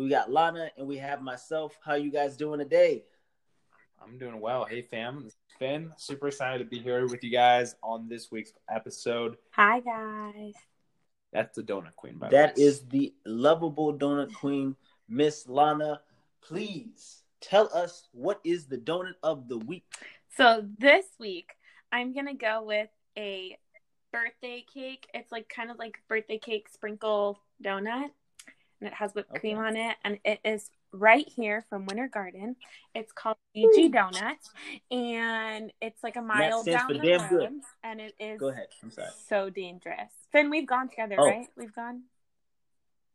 we got Lana, and we have myself. How you guys doing today? I'm doing well. Hey, fam. This is Finn. Super excited to be here with you guys on this week's episode. Hi, guys. That's the Donut Queen, by That the way. is the lovable donut queen, Miss Lana. Please tell us what is the donut of the week. So this week, I'm gonna go with a birthday cake. It's like kind of like birthday cake sprinkle donut, and it has whipped cream on it, and it is right here from Winter Garden. It's called DG Donut, and it's like a mile stands down the road, good. and it is Go ahead. I'm sorry. so dangerous. Finn, we've gone together, Oh. right? We've gone.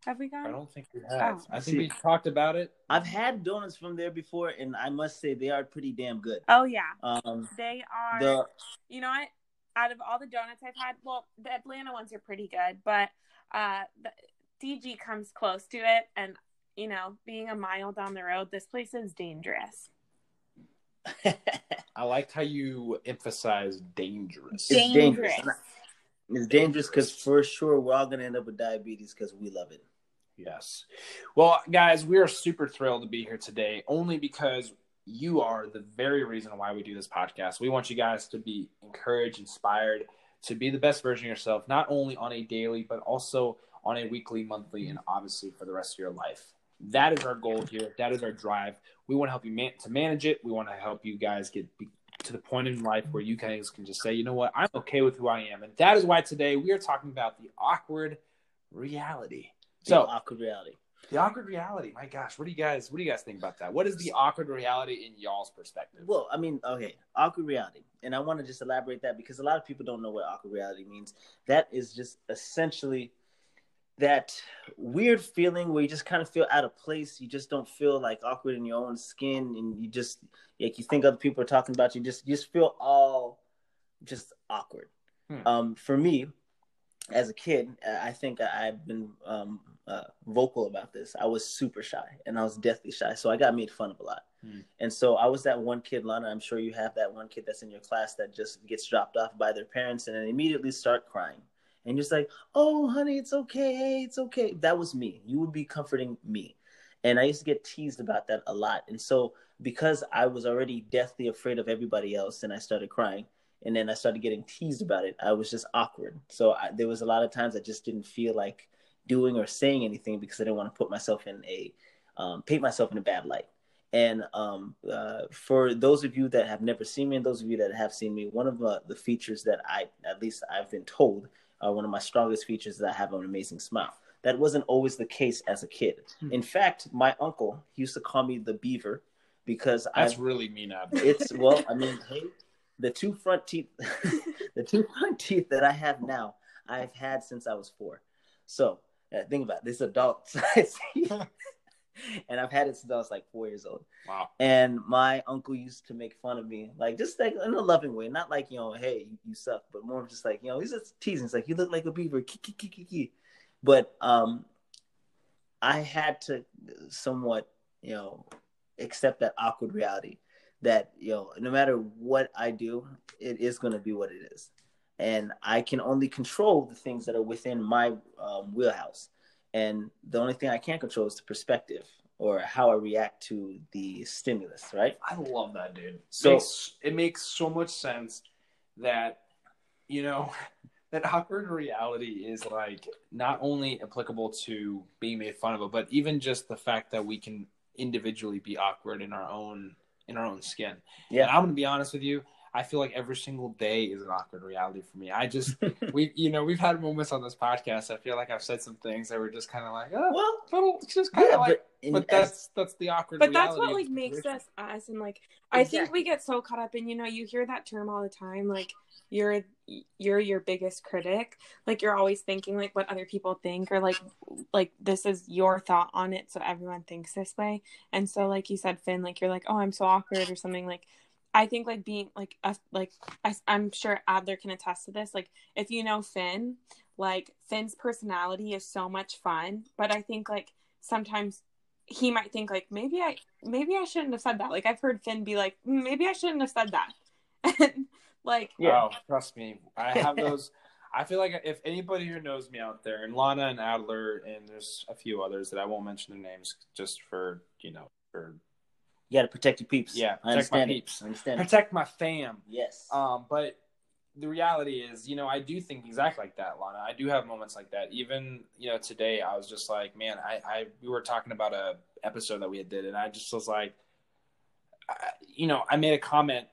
Have we gone? I don't think we have. Oh. I See- think we talked about it. I've had donuts from there before, and I must say they are pretty damn good. Oh yeah, Um, they are. the you know what? Out of all the donuts I've had, well, the Atlanta ones are pretty good, but uh, the DG comes close to it. And you know, being a mile down the road, this place is dangerous. I liked how you emphasized dangerous. It's dangerous. dangerous. it's dangerous because for sure we're all gonna end up with diabetes because we love it. Yes. Well, guys, we are super thrilled to be here today only because you are the very reason why we do this podcast. We want you guys to be encouraged, inspired to be the best version of yourself, not only on a daily, but also on a weekly, monthly, and obviously for the rest of your life. That is our goal here. That is our drive. We want to help you man- to manage it. We want to help you guys get be- to the point in life where you guys can just say, you know what, I'm okay with who I am. And that is why today we are talking about the awkward reality. So So awkward reality. the awkward reality. My gosh, what do you guys what do you guys think about that? What is the awkward reality in y'all's perspective? Well, I mean, okay, awkward reality, and I want to just elaborate that because a lot of people don't know what awkward reality means. That is just essentially that weird feeling where you just kind of feel out of place. You just don't feel like awkward in your own skin, and you just like you think other people are talking about you. Just you just feel all just awkward. Hmm. Um, for me, as a kid, I think I've been um, uh, vocal about this. I was super shy, and I was deathly shy, so I got made fun of a lot. And so I was that one kid, Lana. I'm sure you have that one kid that's in your class that just gets dropped off by their parents and then immediately start crying. And just like, oh, honey, it's okay. It's okay. That was me. You would be comforting me. And I used to get teased about that a lot. And so because I was already deathly afraid of everybody else and I started crying, and then I started getting teased about it, I was just awkward. So I, there was a lot of times I just didn't feel like doing or saying anything because I didn't want to put myself in a, um, paint myself in a bad light. And um, uh, for those of you that have never seen me, and those of you that have seen me, one of uh, the features that I, at least I've been told, uh, one of my strongest features is that I have an amazing smile. That wasn't always the case as a kid. Hmm. In fact, my uncle used to call me the beaver because I. That's really mean of you. It's well, I mean, hey, the two front teeth, the two front teeth that I have now, I've had since I was four. So uh, think about it, this adult size teeth. and I've had it since I was like four years old. Wow. And my uncle used to make fun of me, like just like in a loving way, not like you know, hey, you, you suck, but more of just like you know, he's just teasing. It's like you look like a beaver. But um, I had to somewhat, you know, accept that awkward reality that you know, no matter what I do, it is going to be what it is, and I can only control the things that are within my um, wheelhouse. And the only thing I can't control is the perspective or how I react to the stimulus, right? I love that, dude. So- So makes, it makes so much sense that you know that awkward reality is like not only applicable to being made fun of, but even just the fact that we can individually be awkward in our own in our own skin. Yeah. And I'm gonna be honest with you. I feel like every single day is an awkward reality for me. I just we you know we've had moments on this podcast. I feel like I've said some things that were just kind of like oh Well, little just kind of yeah, like. but, But, in- as- that's that's the awkward. but that's what like makes situation. us us and like i think we get so caught up in you know you hear that term all the time like you're you're your biggest critic like you're always thinking like what other people think or like like this is your thought on it so everyone thinks this way and so like you said finn like you're like oh i'm so awkward or something like i think like being like us like I, i'm sure adler can attest to this like if you know finn like finn's personality is so much fun but i think like sometimes he might think like maybe I maybe I shouldn't have said that. Like I've heard Finn be like, "Mm, maybe I shouldn't have said that. And like Yeah. Oh, trust me, I have those. I feel like if anybody who knows me out there, and Lana and Adler, and there's a few others that I won't mention their names just for you know for you got to protect your peeps. Yeah, I protect my understand it. peeps. I understand. it. protect my fam. Yes. Um, but the reality is, you know, I do think exactly like that, Lana. I do have moments like that. Even you know, today I was just like, man, I, I we were talking about a episode that we had did, and I just was like, I, you know, I made a comment,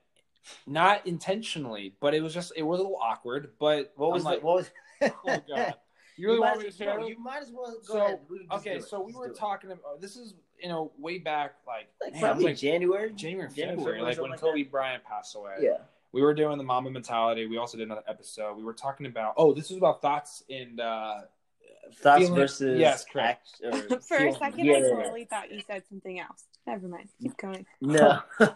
not intentionally, but it was just it was a little awkward. But what was I'm the, like, what was? oh god, you really might want me to share? no, it? You might as well go So, ahead. We Okay, so we were talking about this is you know way back like, like man, probably like January, January, January, February, like when something Kobe Bryant passed away. Yeah. we were doing the Mamba mentality. We also did another episode. We were talking about oh, this was about thoughts and uh, Thoughts feeling- versus yes, correct. act- or for a second yeah, I yeah, yeah. totally thought you said something else. Never mind. Keep going. No.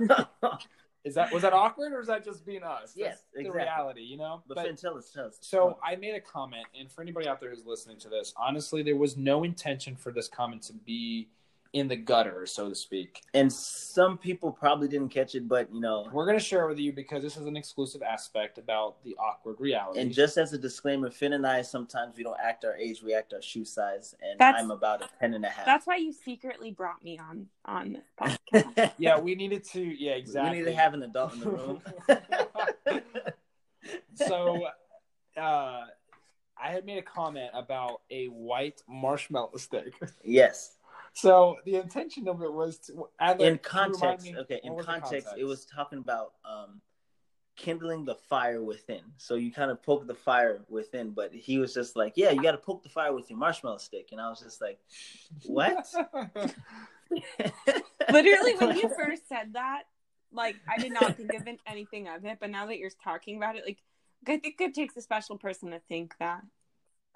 is that was that awkward or is that just being us? Yes, That's the reality, you know. but Finn, tell us, tell us. So I made a comment, and for anybody out there who's listening to this, honestly, there was no intention for this comment to be in the gutter, so to speak. and some people probably didn't catch it, but you know, We're going to share it with you because this is an exclusive aspect about the awkward reality. and just as a disclaimer, Finn and I sometimes we don't act our age, we act our shoe size, and That's- I'm about a ten and a half. That's why you secretly brought me on on this podcast. yeah, we needed to. Yeah, exactly. We need to have an adult in the room. so uh, I had made a comment about a white marshmallow stick. yes. So the intention of it was to Adler, In can you remind context, me, okay, in what was the context, it was talking about um, kindling the fire within. So you kind of poke the fire within, but he was just like, "Yeah, you got to poke the fire with your marshmallow stick," and I was just like, "What?" Literally, when you first said that, like I did not think of it, anything of it, but now that you're talking about it, like I think it takes a special person to think that.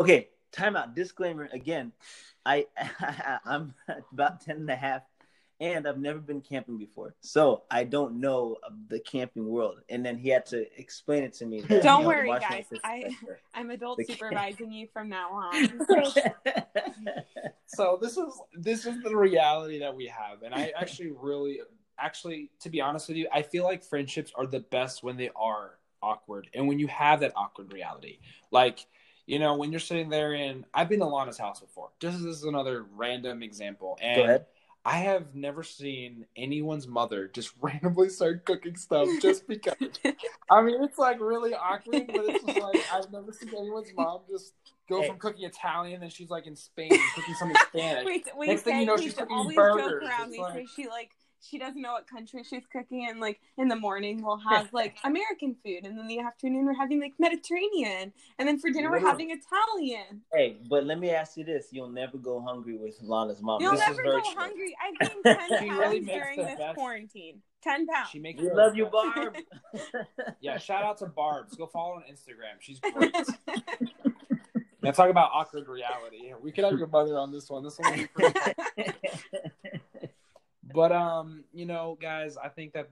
Okay, timeout. Disclaimer again. I I'm about 10 and a half and I've never been camping before. So I don't know of the camping world. And then he had to explain it to me. that, Don't you know, worry, guys. I, I'm adult The- supervising you from now on. so this is this is the reality that we have and i actually really actually to be honest with you i feel like friendships are the best when they are awkward and when you have that awkward reality like you know when you're sitting there in i've been to lana's house before just as this is another random example and Go ahead. i have never seen anyone's mother just randomly start cooking stuff just because i mean it's like really awkward but it's just like i've never seen anyone's mom just go Hey. from cooking italian and she's like in spain cooking something spanish we we Next thing you know, she's cooking always burgers. joke around. It's We like- she like she doesn't know what country she's cooking, and like in the morning we'll have like American food, and then the afternoon we're having like Mediterranean, and then for dinner we're Literally. having Italian. Hey, but let me ask you this: You'll never go hungry with Lana's mom. You'll this never very go true. hungry. I've gained ten pounds really during this best- quarantine. Ten pounds. She makes We the love you, best- Barb. Yeah, shout out to Barb's. Go follow her on Instagram. She's great. now talk about awkward reality. We could have your mother on this one. This one. Would be pretty But um, you know, guys, I think that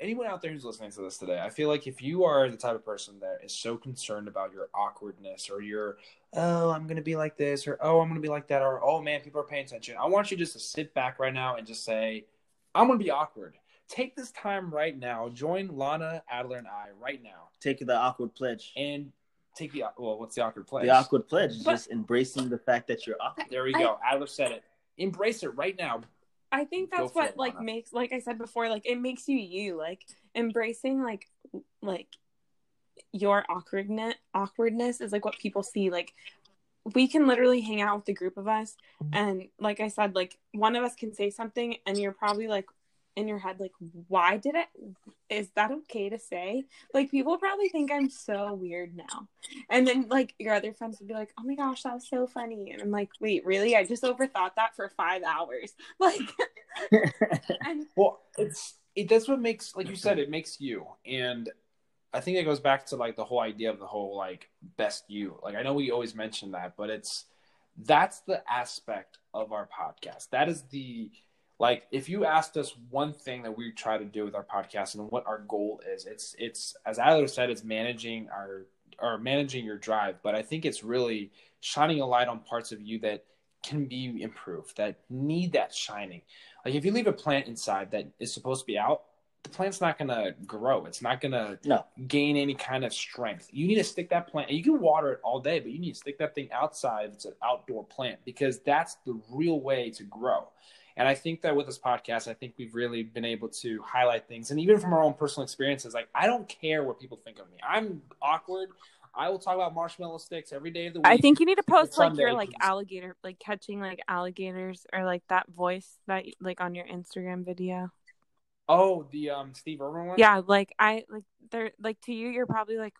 anyone out there who's listening to this today, I feel like if you are the type of person that is so concerned about your awkwardness or your oh, I'm gonna be like this or oh, I'm gonna be like that or oh man, people are paying attention. I want you just to sit back right now and just say, I'm gonna be awkward. Take this time right now. Join Lana, Adler, and I right now, Take the awkward pledge. and take the well. What's the awkward pledge? The awkward pledge is But- just embracing the fact that you're awkward. There we go. Adler said it. Embrace it right now. I think that's what it, like Lana. makes like I said before, like it makes you you, like embracing like like your awkwardness awkwardness is like what people see. Like we can literally hang out with a group of us mm-hmm. and like I said, like one of us can say something and you're probably like in your head like why did it is that okay to say? Like people probably think i'm so weird now. And then like your other friends would be like oh my gosh that was so funny. And i'm like wait really? I just overthought that for five hours. Like and well it's it that's what makes like you said it makes you. And i think it goes back to like the whole idea of the whole like best you. Like i know we always mention that but it's that's the aspect of our podcast. That is the like if you asked us one thing that we try to do with our podcast and what our goal is it's it's as Adler said it's managing our or managing your drive. But i think it's really shining a light on parts of you that can be improved that need that shining. Like if you leave a plant inside that is supposed to be out the plant's not going to grow. It's not going to no. gain any kind of strength. You need to stick that plant you can water it all day but you need to stick that thing outside it's an outdoor plant because that's the real way to grow and I think that with this podcast, I think we've really been able to highlight things. And even from our own personal experiences, like I don't care what people think of me. I'm awkward. I will talk about marshmallow sticks every day of the week. I think you need to post like your like alligator, like catching like alligators or like that voice that like on your Instagram video. Oh, the um Steve Irwin one. Yeah, like I like they're like to you, you're probably like,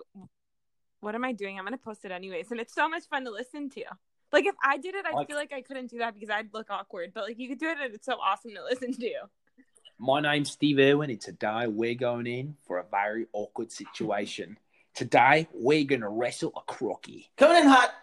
what am I doing? I'm gonna post it anyways, and it's so much fun to listen to. Like if I did it, I like, feel like I couldn't do that because I'd look awkward. But like you could do it, and it's so awesome to listen to. My name's Steve Irwin, and today we're going in for a very awkward situation. Today we're gonna wrestle a crocky. Coming in hot.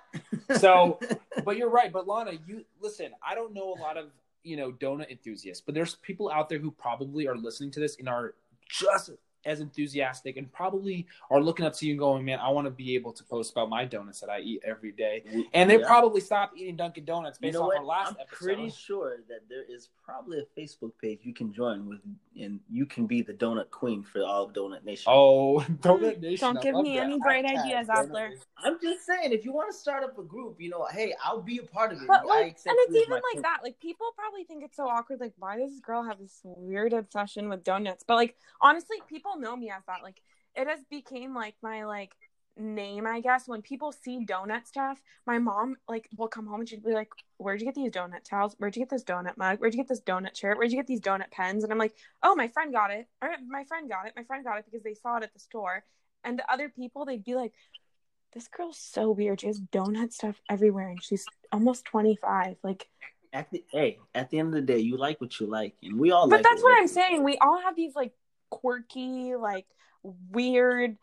so, but you're right. But Lana, you listen. I don't know a lot of you know donut enthusiasts, but there's people out there who probably are listening to this and are just as enthusiastic and probably are looking up to you and going, man, I want to be able to post about my donuts that I eat every day. And they yeah. probably stop eating Dunkin' Donuts based you know off what? our last I'm episode. pretty sure that there is probably a Facebook page you can join with, and you can be the donut queen for all of Donut Nation. Oh, Donut mm, Nation! Don't give me that. any bright ideas, Adler. I'm just saying, if you want to start up a group, you know, hey, I'll be a part of it. But like, and it's even like that. Like people probably think it's so awkward. Like, why does this girl have this weird obsession with donuts? But like, honestly, people know me as that. Like like it has became like my like name i guess. When people see donut stuff my mom like will come home and she'd be like where'd you get these donut towels? Where'd you get this donut mug? Where'd you get this donut shirt? Where'd you get these donut pens? And i'm like oh my friend got it. Or my friend got it. My friend got it because they saw it at the store. And the other people they'd be like this girl's so weird. She has donut stuff everywhere and she's almost 25 like at the hey at the end of the day you like what you like and we all but like that's what i'm saying. We all have these like quirky like weird,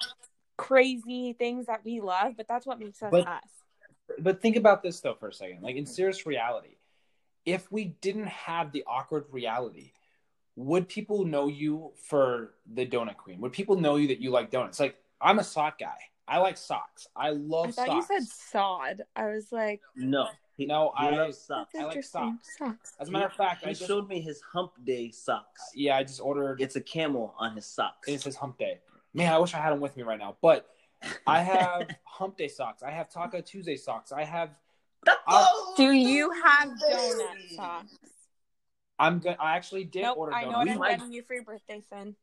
crazy things that we love, but that's what makes us but, us. But think about this though for a second. Like in serious reality, if we didn't have the awkward reality, would people know you for the donut queen? Would people know you that you like donuts? Like I'm a sock guy. I like socks. I love. I thought socks. you said sod. I was like, no. No, I love socks. I like socks. socks. As a matter of fact, he just, showed me his Hump Day socks. Uh, yeah, I just ordered. It's a camel on his socks. It's his Hump Day. Man, I wish I had them with me right now. But I have Hump Day socks. I have Taco Tuesday socks. I have. Uh, do you have donut socks? I'm good. I actually did nope, order. I know what I'm might... getting you for your birthday, son.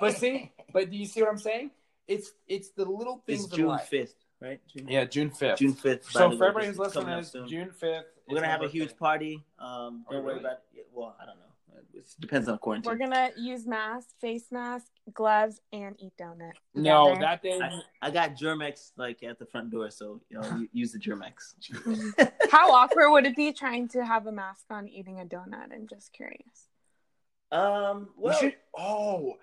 but see, but do you see what I'm saying? It's it's the little things. It's June fifth right? June, yeah, June fifth. June fifth. So for everybody who's listening, is June fifth. We're gonna have a huge party. Um, don't worry about it. Well, I don't know. It depends on quarantine. We're gonna use mask, face mask, gloves, and eat donut. No, that day I, I, got Germ-X like at the front door, so you know, use the Germ-X. How awkward would it be trying to have a mask on eating a donut? I'm just curious. Um, well, we should. Oh,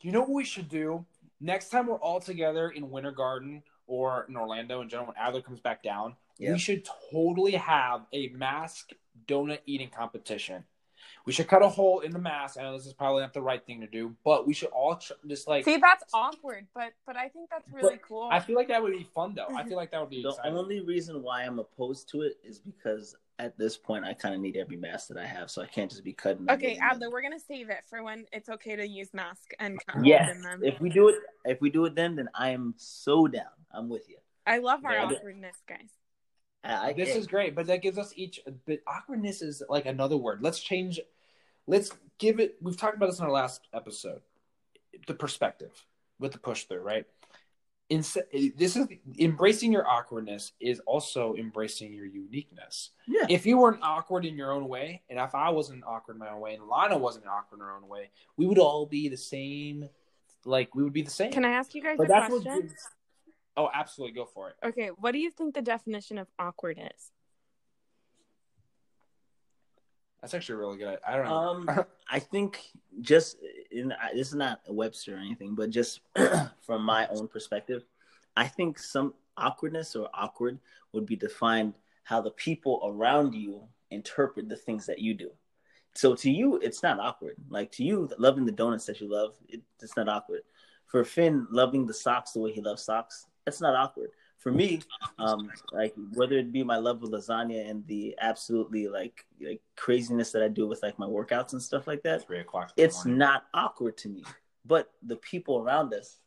you know what we should do? Next time we're all together in Winter Garden, or in Orlando in general, when Adler comes back down, yeah. we should totally have a mask donut eating competition. We should cut a hole in the mask. I know this is probably not the right thing to do, but we should all ch- just like see. That's awkward, but but I think that's really cool. I feel like that would be fun though. I feel like that would be the exciting. only reason why I'm opposed to it is because at this point I kind of need every mask that I have, so I can't just be cutting. Okay, Adler, we're gonna save it for when it's okay to use mask and cut yes. If we do it, if we do it then, then I am so down. I'm with you. I love our yeah, awkwardness, guys. I, this is great, but that gives us each. But awkwardness is like another word. Let's change. Let's give it. We've talked about this in our last episode. The perspective with the push through, right? in, this is embracing your awkwardness is also embracing your uniqueness. Yeah. If you weren't awkward in your own way, and if I wasn't awkward in my own way, and Lana wasn't awkward in her own way, we would all be the same. Like we would be the same. Can I ask you guys But a that's what question? gives- oh, absolutely, go for it. Okay, what do you think the definition of awkward is? That's actually really good. I don't know. Um, I think just in this is not a Webster or anything, but just from my own perspective, I think some awkwardness or awkward would be defined how the people around you interpret the things that you do. So to you, it's not awkward. Like to you, loving the donuts that you love, it, it's not awkward. For Finn, loving the socks the way he loves socks, that's not awkward. For me, um, like whether it be my love of lasagna and the absolutely like like craziness that I do with like my workouts and stuff like that, Three o'clock. it's morning. not awkward to me. But the people around us,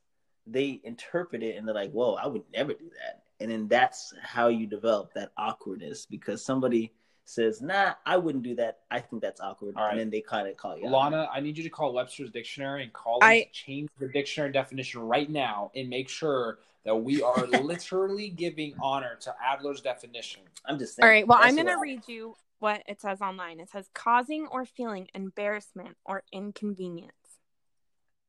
they interpret it and they're like, "Whoa, I would never do that." And then that's how you develop that awkwardness because somebody says, "Nah, I wouldn't do that. I think that's awkward," All right. and then they kind of call you. out. Lana, I need you to call Webster's dictionary and call I- I... change the dictionary definition right now and make sure that we are literally giving honor to Adler's definition. I'm just saying. All right, well, That's I'm going to read you what it says online. It says causing or feeling embarrassment or inconvenience.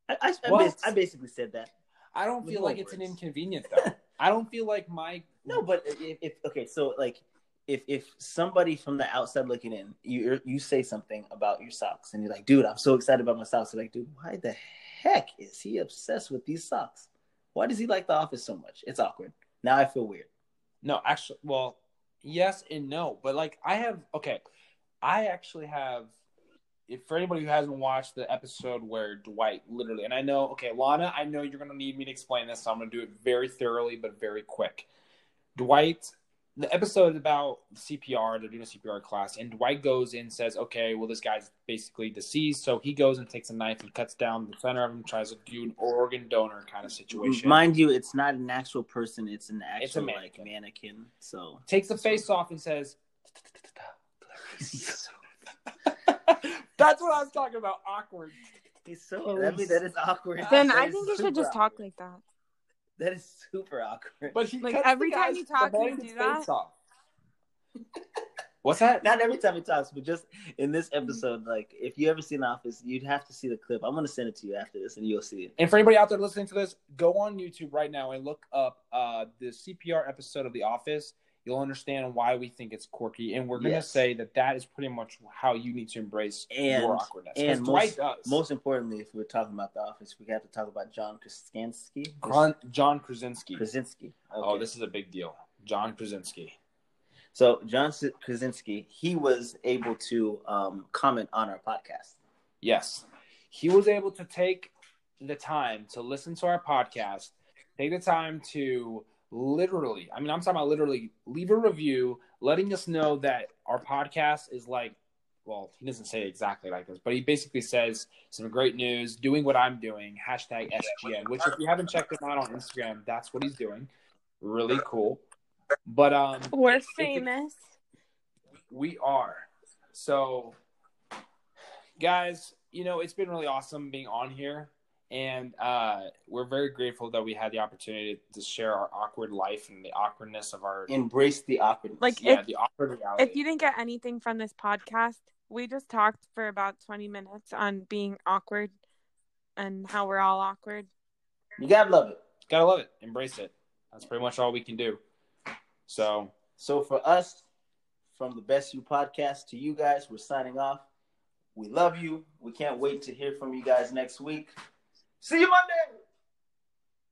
I, I, I, I basically said that. I don't feel no like it's an inconvenience though. I don't feel like my No, but if, if okay, so like if if somebody from the outside looking in, you you say something about your socks, and you're like, dude, I'm so excited about my socks. You're like, dude, why the heck is he obsessed with these socks? Why does he like the office so much? It's awkward. Now I feel weird. No, actually, well, yes and no, but like I have okay, I actually have. If for anybody who hasn't watched the episode where Dwight literally, and I know, okay, Lana, I know you're gonna need me to explain this, so I'm gonna do it very thoroughly but very quick. Dwight, the episode is about CPR. They're doing a CPR class, and Dwight goes in and says, "Okay, well, this guy's basically deceased." So he goes and takes a knife and cuts down the center of him, tries to do an organ donor kind of situation. Mind you, it's not an actual person; it's an actual It's a like mannequin. mannequin. So takes the face off and says, "That's what I was talking about. Awkward." he's so. That is awkward. Then I think you should just talk like that. That is super awkward. But he Like, every the time you talk, the you do that? What's that? not every time he talks, but just in this episode, like if you ever seen The Office, you'd have to see the clip. I'm gonna send it to you after this, and you'll see it. And for anybody out there listening to this, go on YouTube right now and look up uh, the CPR episode of The Office. You'll understand why we think it's quirky, and we're gonna Yes. say that that is pretty much how you need to embrace And- your awkwardness. and most-. Most importantly, if we're talking about The Office, we have to talk about John Krasinski. John, John Krasinski. Krasinski. Oh, this is a big deal. John Krasinski. So John Krasinski, he was able to um, comment on our podcast. Yes. He was able to take the time to listen to our podcast, take the time to literally, I mean, I'm talking about literally leave a review, letting us know that our podcast is like, well, he doesn't say it exactly like this, but he basically says some great news, doing what I'm doing, hashtag SGN, which if you haven't checked him out on Instagram, that's what he's doing. Really cool. But um We're famous. we are. So, guys, you know, it's been really awesome being on here. And uh, we're very grateful that we had the opportunity to share our awkward life and the awkwardness of our. Embrace the awkwardness. Like, yeah, if- the awkward reality. If you didn't get anything from this podcast, we just talked for about 20 minutes on being awkward and how we're all awkward. you gotta love it. Gotta love it. Embrace it. That's pretty much all we can do. So, So for us, from the Best You podcast to you guys, we're signing off. We love you. We can't wait to hear from you guys next week. See you Monday.